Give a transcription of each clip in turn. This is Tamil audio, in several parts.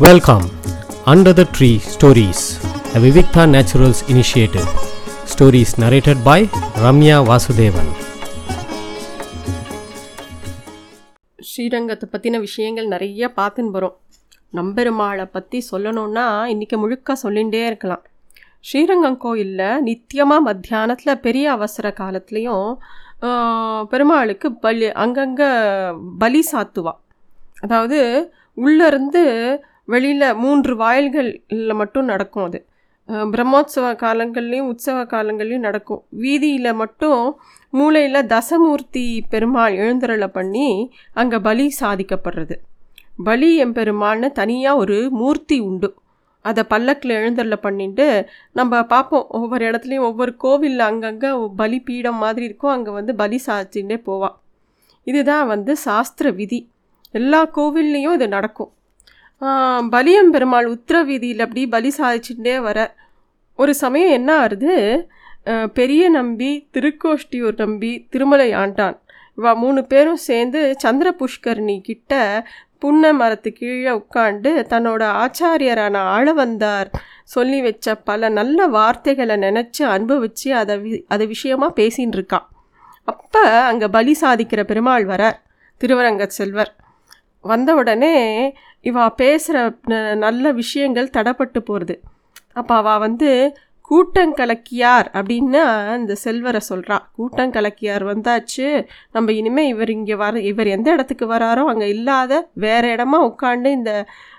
Welcome, Under the Tree Stories, a Vivikta Naturals initiative. Stories narrated by Ramya Vasudevan. ஸ்ரீரங்கத்தை பற்றின விஷயங்கள் நிறைய பார்த்துன்னு வரும் நம்பெருமாளை பற்றி சொல்லணும்னா இன்றைக்கி முழுக்க சொல்லிகிட்டே இருக்கலாம் ஸ்ரீரங்கம் கோயிலில் நித்தியமாக மத்தியானத்தில் பெரிய அவசர காலத்துலேயும் பெருமாளுக்கு பலி அங்கங்கே பலி சாத்துவா அதாவது உள்ளேருந்து வெளியில் மூன்று வாயில்களில் மட்டும் நடக்கும் அது. பிரம்மோத்சவ காலங்கள்லேயும் உற்சவ காலங்கள்லேயும் நடக்கும். வீதியில் மட்டும் மூளையில் தசமூர்த்தி பெருமாள் எழுந்தருளை பண்ணி அங்கே பலி சாதிக்கப்படுறது. பலி எம்பெருமாள்னு தனியாக ஒரு மூர்த்தி உண்டு. அதை பல்லக்கில் எழுந்தருளை பண்ணிட்டு நம்ம பார்ப்போம் ஒவ்வொரு இடத்துலையும் ஒவ்வொரு கோவிலில் அங்கங்கே பலி பீடம் மாதிரி இருக்கும். அங்கே வந்து பலி சாதிச்சுட்டே போவாள் இதுதான் வந்து சாஸ்திர விதி. எல்லா கோவில்லையும் இது நடக்கும். பலியம் பெருமாள் உத்திர வீதியில் அப்படி பலி சாதிச்சுட்டே வர. ஒரு சமயம் என்ன ஆறுது? பெரிய நம்பி திருக்கோஷ்டியூர் நம்பி திருமலை ஆண்டான். இவா மூணு பேரும் சேர்ந்து சந்திர புஷ்கரணி கிட்ட புன்ன மரத்து கீழே உட்காந்து தன்னோட ஆச்சாரியரான ஆளவந்தார் சொல்லி வச்ச பல நல்ல வார்த்தைகளை நினச்சி அனுபவித்து அதை வி அதை விஷயமாக பேசின்னு இருக்கான் அப்போ அங்கே பலி சாதிக்கிற பெருமாள் வர திருவரங்க செல்வர். வந்த உடனே இவா பேசுகிற நல்ல விஷயங்கள் தடப்பட்டு போகிறது அப்போ அவள் வந்து கூட்டங்கலக்கியார் அப்படின்னு இந்த செல்வரை சொல்கிறா கூட்டங்கலக்கியார் வந்தாச்சு. நம்ம இனிமேல் இவர் இங்கே வர இவர் எந்த இடத்துக்கு வராரோ அங்கே இல்லாத வேறு இடமா உட்காந்து இந்த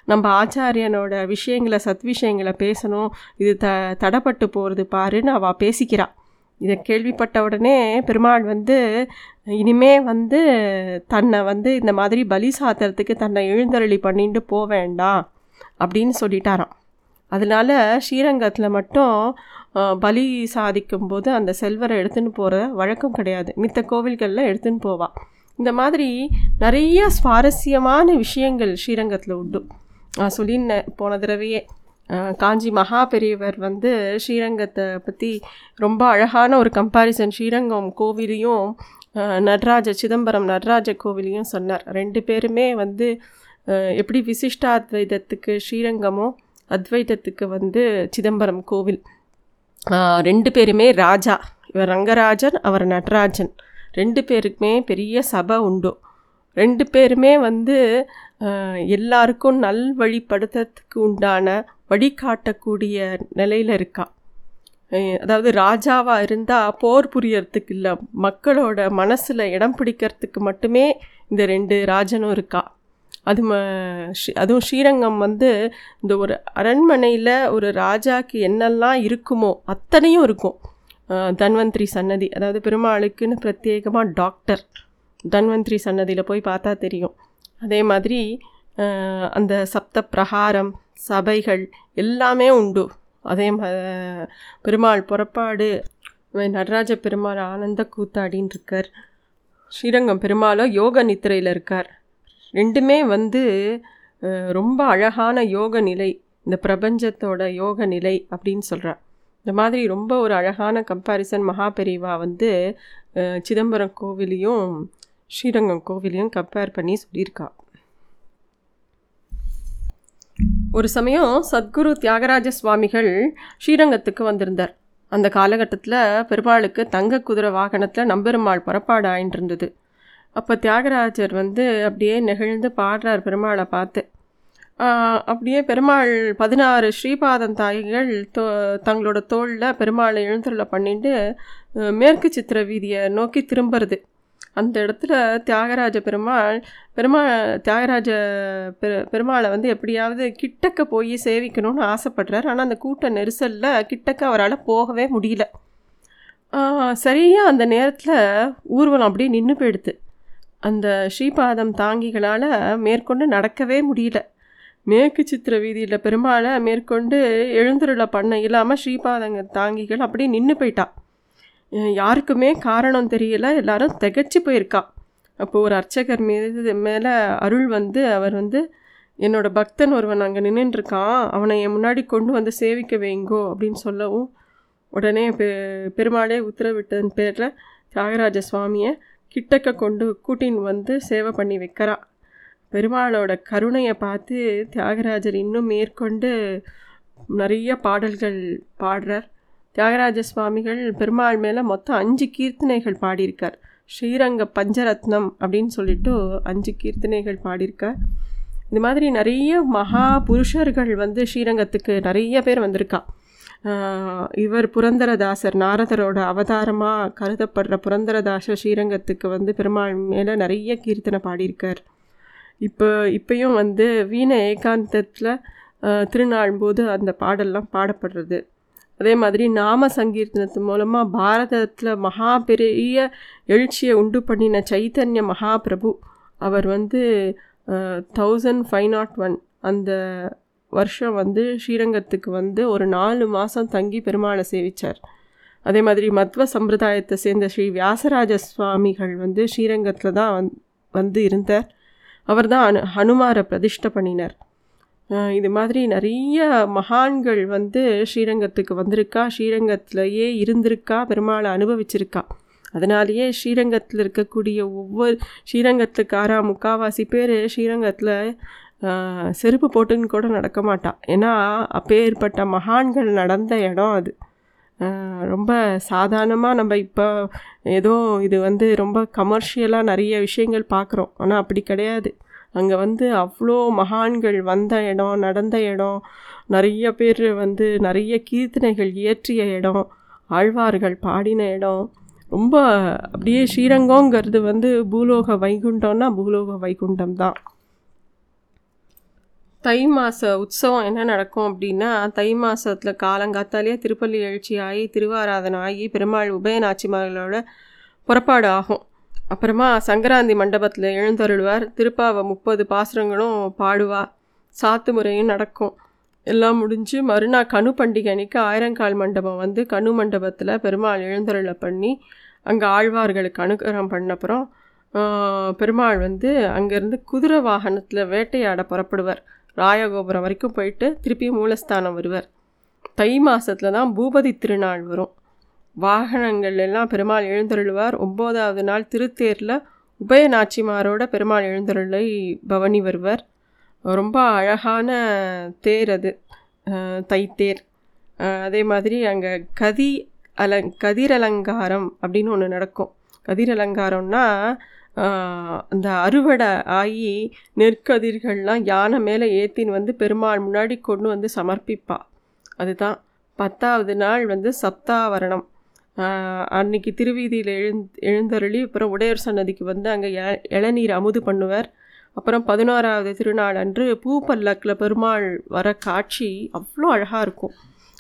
நம்ம ஆச்சாரியனோட விஷயங்களை சத் விஷயங்களை பேசணும். இது த தடப்பட்டு போகிறது பாருன்னு அவள் பேசிக்கிறாள் இதை கேள்விப்பட்ட உடனே பெருமாள் வந்து இனிமே வந்து தன்னை வந்து இந்த மாதிரி பலி சாத்துறதுக்கு தன்னை எழுந்தருளி பண்ணிட்டு போக வேண்டாம் அப்படின்னு சொல்லிட்டாராம். அதனால ஸ்ரீரங்கத்தில் மட்டும் பலி சாதிக்கும்போது அந்த செல்வரை எடுத்துன்னு போகிற வழக்கம் கிடையாது. மித்த கோவில்களில் எடுத்துன்னு போவா. இந்த மாதிரி நிறைய சுவாரஸ்யமான விஷயங்கள் ஸ்ரீரங்கத்தில் உண்டு. நான் சொல்லியிருந்தேன் போன தடவையே. காஞ்சி மகா பெரியவர் வந்து ஸ்ரீரங்கத்தை பற்றி ரொம்ப அழகான ஒரு கம்பாரிசன் ஸ்ரீரங்கம் கோவிலையும் நடராஜ சிதம்பரம் நடராஜ கோவிலையும் சொன்னார். ரெண்டு பேருமே வந்து எப்படி எப்படி விசிஷ்டாத்வைதத்துக்கு ஸ்ரீரங்கமோ அத்வைதத்துக்கு வந்து சிதம்பரம் கோவில். ரெண்டு பேருமே ராஜா. இவர் ரங்கராஜன் அவர் நடராஜன். ரெண்டு பேருக்குமே பெரிய சபை உண்டு. ரெண்டு பேருமே வந்து ஆஹ் எல்லாருக்கும் நல்வழிப்படுத்துறதுக்கு உண்டான வழிகாட்டக்கூடிய நிலையில் இருக்கா. அதாவது ராஜாவாக இருந்தால் போர் புரியறதுக்கு இல்லை மக்களோட மனசில் இடம் பிடிக்கிறதுக்கு மட்டுமே இந்த ரெண்டு ராஜனும் இருக்கா. அது ம அதுவும் ஸ்ரீரங்கம் வந்து இந்த ஒரு அரண்மனையில் ஒரு ராஜாக்கு என்னெல்லாம் இருக்குமோ அத்தனையும் இருக்கும். தன்வந்திரி சன்னதி அதாவது பெருமாளுக்குன்னு பிரத்யேகமாக டாக்டர் தன்வந்திரி சன்னதியில் போய் பார்த்தா தெரியும். அதே மாதிரி அந்த சப்த பிரகாரம் சபைகள் எல்லாமே உண்டு. அதே ம பெருமாள் புறப்பாடு நடராஜ பெருமாள் ஆனந்த கூத்தாடின்னு இருக்கார். ஸ்ரீரங்கம் பெருமாளோ யோக நித்திரையில் இருக்கார். ரெண்டுமே வந்து ரொம்ப அழகான யோக நிலை. இந்த பிரபஞ்சத்தோட யோக நிலை அப்படின்னு சொல்கிறார் இந்த மாதிரி ரொம்ப ஒரு அழகான கம்பாரிசன் மகாபெரிவா வந்து சிதம்பரம் கோவிலையும் ஸ்ரீரங்கம் கோவிலையும் கம்பேர் பண்ணி சொல்லியிருக்கா. ஒரு சமயம் சத்குரு தியாகராஜ சுவாமிகள் ஸ்ரீரங்கத்துக்கு வந்திருந்தார். அந்த காலகட்டத்தில் பெருமாளுக்கு தங்க குதிரை வாகனத்தில் நம்பெருமாள் புறப்பாடு ஆயின்னு இருந்தது. அப்போ தியாகராஜர் வந்து அப்படியே நெகிழ்ந்து பாடுறார் பெருமாளை பார்த்து. அப்படியே பெருமாள் பதினாறு ஸ்ரீபாதம் தாய்கள் தோ தங்களோட தோளில் பெருமாளை எழுந்துள்ள பண்ணிட்டு மேற்கு சித்திர வீதியை நோக்கி திரும்புறது. அந்த இடத்துல தியாகராஜ பெருமாள் பெருமாள் தியாகராஜ பெரு பெருமாளை வந்து எப்படியாவது கிட்டக்க போய் சேவிக்கணும்னு ஆசைப்படுறார். ஆனால் அந்த கூட்ட நெரிசலில் கிட்டக்க அவரால் போகவே முடியல. சரியாக அந்த நேரத்தில் ஊர்வலம் அப்படியே நின்று போயிடுது. அந்த ஸ்ரீபாதம் தாங்கிகளால் மேற்கொண்டு நடக்கவே முடியல. மேற்கு சித்திர வீதியில் பெருமாளை மேற்கொண்டு எழுந்துருளை பண்ண இல்லாமல் ஸ்ரீபாதங்க தாங்கிகள் அப்படியே நின்று போயிட்டான் யாருக்குமே காரணம் தெரியல. எல்லாரும் திகச்சு போயிருக்கா. அப்போது ஒரு அர்ச்சகர் மீது மேலே அருள் வந்து அவர் வந்து என்னோட பக்தன் ஒருவன் அங்கே நின்றுருக்கான் அவனை என் முன்னாடி கொண்டு வந்து சேவிக்க வைங்கோ அப்படின்னு சொல்லவும் உடனே பெ பெருமாளே உத்தரவிட்டதன் பேரில் தியாகராஜ சுவாமியை கிட்டக்க கொண்டு கூட்டின்னு வந்து சேவை பண்ணி வைக்கிறா. பெருமாளோட கருணையை பார்த்து தியாகராஜர் இன்னும் மேற்கொண்டு நிறைய பாடல்கள் பாடுறார். தியாகராஜ சுவாமிகள் பெருமாள் மேலே மொத்தம் அஞ்சு கீர்த்தனைகள் பாடியிருக்கார். ஸ்ரீரங்க பஞ்சரத்னம் அப்படின்னு சொல்லிட்டு அஞ்சு கீர்த்தனைகள் பாடியிருக்கார். இந்த மாதிரி நிறைய மகா புருஷர்கள் வந்து ஸ்ரீரங்கத்துக்கு நிறைய பேர் வந்திருக்கா. இவர் புரந்தரதாசர் நாரதரோட அவதாரமாக கருதப்படுற புரந்தரதாசர் ஸ்ரீரங்கத்துக்கு வந்து பெருமாள் மேலே நிறைய கீர்த்தனை பாடியிருக்கார். இப்போ இப்பயும் வந்து வீண ஏகாந்தத்தில் திருநாள் போது அந்த பாடல்லாம் பாடப்படுறது. அதே மாதிரி நாம சங்கீர்த்தனத்து மூலமாக பாரதத்தில் மகா பெரிய எழுச்சியை உண்டு பண்ணின சைத்தன்ய மகாபிரபு. அவர் வந்து தௌசண்ட் ஃபைவ் நாட் ஒன் அந்த வருஷம் வந்து ஸ்ரீரங்கத்துக்கு வந்து ஒரு நாலு மாதம் தங்கி பெருமாளை சேவித்தார் அதே மாதிரி மத்வ சம்பிரதாயத்தை சேர்ந்த ஸ்ரீ வியாசராஜ சுவாமிகள் வந்து ஸ்ரீரங்கத்தில் தான் வந் வந்து இருந்தார். அவர் தான் அனு ஹனுமாரை பிரதிஷ்டை பண்ணினார். இது மாதிரி நிறைய மகான்கள் வந்து ஸ்ரீரங்கத்துக்கு வந்திருக்கா ஸ்ரீரங்கத்திலேயே இருந்திருக்கா பெருமாளை அனுபவிச்சிருக்கா. அதனாலேயே ஸ்ரீரங்கத்தில் இருக்கக்கூடிய ஒவ்வொரு ஸ்ரீரங்கத்துக்காரா முக்காவாசி பேர் ஸ்ரீரங்கத்தில் செருப்பு போட்டுன்னு கூட நடக்க மாட்டான் ஏன்னா அப்பேற்பட்ட மகான்கள் நடந்த இடம் அது. ரொம்ப சாதாரணமாக நம்ம இப்போ ஏதோ இது வந்து ரொம்ப கமர்ஷியலாக நிறைய விஷயங்கள் பார்க்குறோம் ஆனால் அப்படி கிடையாது. அங்கே வந்து அவ்வளோ மகான்கள் வந்த இடம் நடந்த இடம். நிறைய பேர் வந்து நிறைய கீர்த்தனைகள் இயற்றிய இடம் ஆழ்வார்கள் பாடின இடம். ரொம்ப அப்படியே ஸ்ரீரங்கங்கிறது வந்து பூலோக வைகுண்டம்னா பூலோக வைகுண்டம் தான். தை மாத உற்சவம் என்ன நடக்கும் அப்படின்னா தை மாதத்தில் காலங்காத்தாலேயே திருப்பள்ளி எழுச்சி ஆகி திருவாராதனை ஆகி பெருமாள் உபயநாச்சிமார்களோட புறப்பாடு ஆகும். அப்புறமா சங்கராந்தி மண்டபத்தில் எழுந்தருள்வார். திருப்பாவை முப்பது பாசுரங்களும் பாடுவா. சாத்து முறையும் நடக்கும். எல்லாம் முடிஞ்சு மறுநாள் கனு பண்டிகை அன்னைக்கு ஆயிரங்கால் மண்டபம் வந்து கனு மண்டபத்தில் பெருமாள் எழுந்தருளை பண்ணி அங்கே ஆழ்வார்களுக்கு அனுகிரகம் பண்ணப்புறம் பெருமாள் வந்து அங்கேருந்து குதிரை வாகனத்தில் வேட்டையாட புறப்படுவார். ராயகோபுரம் வரைக்கும் போயிட்டு திருப்பி மூலஸ்தானம் வருவார். தை மாதத்தில் தான் பூபதி திருநாள் வரும். வாகனங்கள் எல்லாம் பெருமாள் எழுந்தருளுவார். ஒம்போதாவது நாள் திருத்தேரில் உபய நாச்சிமாரோட பெருமாள் எழுந்தருளை பவனி வருவர். ரொம்ப அழகான தேர் அது. தைத்தேர். அதே மாதிரி அங்கே கதி அலங் கதிரலங்காரம் அப்படின்னு ஒன்று நடக்கும். கதிரலங்காரம்னா அந்த அறுவடை ஆகி நெற்கதிர்கள்லாம் யானை மேலே ஏற்றின்னு வந்து பெருமாள் முன்னாடி கொண்டு வந்து சமர்ப்பிப்பா. அதுதான். பத்தாவது நாள் வந்து சப்தாவரணம். அன்னைக்கு திருவீதியில் எழுந் எழுந்தருளி அப்புறம் உடையர் சன்னதிக்கு வந்து அங்கே இளநீர் அமுது பண்ணுவார். அப்புறம் பதினோராவது திருநாள் அன்று பூ பல்லக்கில் பெருமாள் வர காட்சி அவ்வளோ அழகாக இருக்கும்.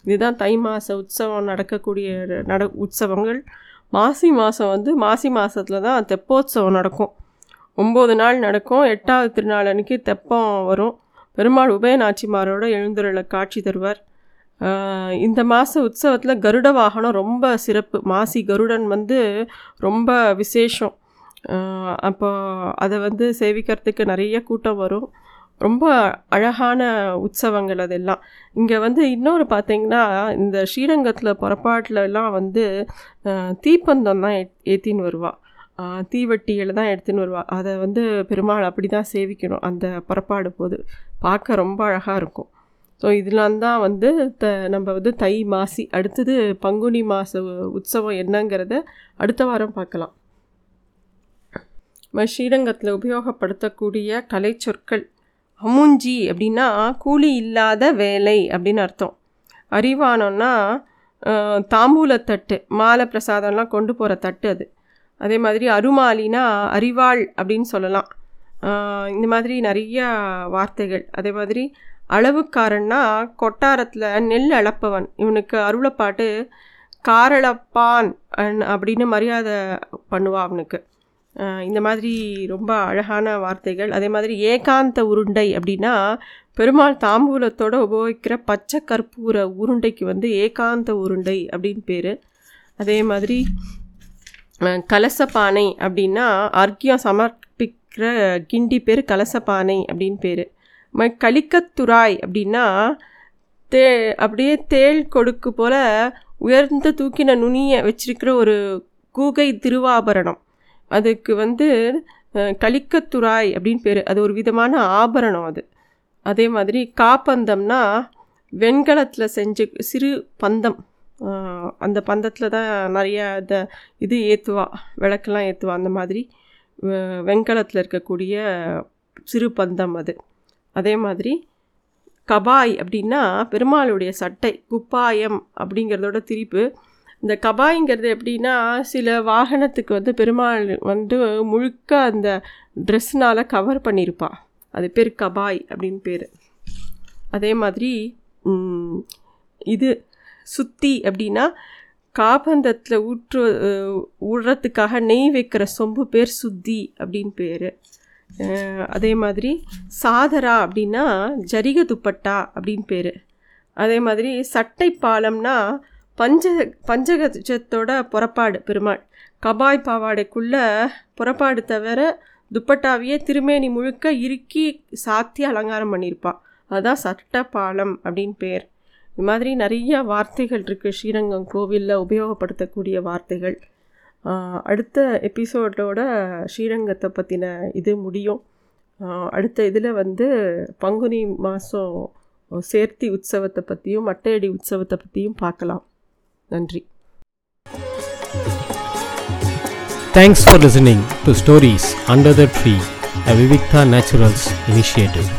இதுதான் தை மாத உற்சவம் நடக்கக்கூடிய நட உற்சவங்கள். மாசி மாதம் வந்து மாசி மாதத்தில் தான் தெப்போற்சவம் நடக்கும். ஒம்பது நாள் நடக்கும். எட்டாவது திருநாள் அன்னைக்கு தெப்பம் வரும். பெருமாள் உபயநாச்சிமாரோட எழுந்துருளை காட்சி தருவார். இந்த மாத உற்சவத்தில் கருட வாகனம் ரொம்ப சிறப்பு. மாசி கருடன் வந்து ரொம்ப விசேஷம். அப்போ அதை வந்து சேவிக்கிறதுக்கு நிறைய கூட்டம் வரும். ரொம்ப அழகான உற்சவங்கள் அதெல்லாம். இங்கே வந்து இன்னொரு பார்த்தீங்கன்னா இந்த ஸ்ரீரங்கத்தில் புறப்பாட்டிலலாம் வந்து தீப்பந்தம் தான் ஏற்றின்னு வருவாள் ஆஹ் தீவட்டியில் தான் எடுத்துன்னு வருவாள் அதை வந்து பெருமாள் அப்படி தான் சேவிக்கணும் அந்த புறப்பாடு போது. பார்க்க ரொம்ப அழகாக இருக்கும். ஸோ இதெல்லாம் தான் வந்து த நம்ம வந்து தை மாசி அடுத்தது பங்குனி மாத உற்சவம் என்னங்கிறத அடுத்த வாரம் பார்க்கலாம். நம்ம ஸ்ரீரங்கத்தில் உபயோகப்படுத்தக்கூடிய கலை சொற்கள் அமுஞ்சி அப்படின்னா கூலி இல்லாத வேலை அப்படின்னு அர்த்தம். அறிவானம்னா தாம்பூலத்தட்டு மாலை பிரசாதம்லாம் கொண்டு போகிற தட்டு அது. அதே மாதிரி அருமாலினா அறிவாள் அப்படின்னு சொல்லலாம். இந்த மாதிரி நிறைய வார்த்தைகள். அதே மாதிரி அளவுக்காரன்னா கொட்டாரத்தில் நெல் அளப்பவன். இவனுக்கு அருளப்பாட்டு காரளப்பான் அன்- அப்படின்னு மரியாதை பண்ணுவான் அவனுக்கு. இந்த மாதிரி ரொம்ப அழகான வார்த்தைகள். அதே மாதிரி ஏகாந்த உருண்டை அப்படின்னா பெருமாள் தாம்பூலத்தோடு உபயோகிக்கிற பச்சை கற்பூர உருண்டைக்கு வந்து ஏகாந்த உருண்டை அப்படின்னு பேர். அதே மாதிரி கலசப்பானை அப்படின்னா அர்க்கியம் சமர்ப்பிக்கிற கிண்டி பேர் கலசப்பானை அப்படின்னு பேர். கலிக்கத்துராய் அப்படின்னா தே அப்படியே தேள் கொடுக்கு போல் உயர்ந்த தூக்கின நுனியை வச்சிருக்கிற ஒரு கூகை திருவாபரணம். அதுக்கு வந்து கலிக்கத்துராய் அப்படின்னு பேர். அது ஒரு விதமான ஆபரணம் அது. அதே மாதிரி காப்பந்தம்னா வெண்கலத்தில் செஞ்ச சிறு பந்தம். அந்த பந்தத்தில் தான் நிறையா இந்த இது ஏற்றுவா விளக்கெல்லாம் ஏற்றுவா அந்த மாதிரி. வெண்கலத்தில் இருக்கக்கூடிய சிறு பந்தம் அது. அதே மாதிரி கபாய் அப்படின்னா பெருமாளுடைய சட்டை குப்பாயம் அப்படிங்கிறதோட திரிப்பு. இந்த கபாய்ங்கிறது எப்படின்னா சில வாகனத்துக்கு வந்து பெருமாள் வந்து முழுக்க அந்த ட்ரெஸ்னால் கவர் பண்ணியிருப்பா அது பேர் கபாய் அப்படின்னு பேர். அதே மாதிரி இது சுத்தி அப்படின்னா காபந்தத்தில் ஊற்று அஹ், ஊடுறதுக்காக நெய் வைக்கிற சொம்பு பேர் சுத்தி அப்படின்னு பேர். அதே மாதிரி சாதரா அப்படின்னா ஜரிக துப்பட்டா அப்படின்னு பேர். அதே மாதிரி சட்டை பாலம்னா பஞ்ச பஞ்சகஜத்தோட புறப்பாடு பெருமாள். கபாய் பாவாடைக்குள்ளே புறப்பாடு தவிர துப்பட்டாவையே திருமேனி முழுக்க இறுக்கி சாத்தி அலங்காரம் பண்ணியிருப்பாள் அதுதான் சட்ட பாலம் அப்படின்னு பேர். இது மாதிரி நிறைய வார்த்தைகள் இருக்குது ஸ்ரீரங்கம் கோவிலில் உபயோகப்படுத்தக்கூடிய வார்த்தைகள். அடுத்த எபிசோடோட ஸ்ரீரங்கத்தை பற்றின இது முடியும். அடுத்த இதில் வந்து பங்குனி மாதம் சேர்த்தி உற்சவத்தை பற்றியும் மட்டையடி உற்சவத்தை பற்றியும் பார்க்கலாம். நன்றி. Thanks for listening to stories under the tree a Vivikta naturals initiative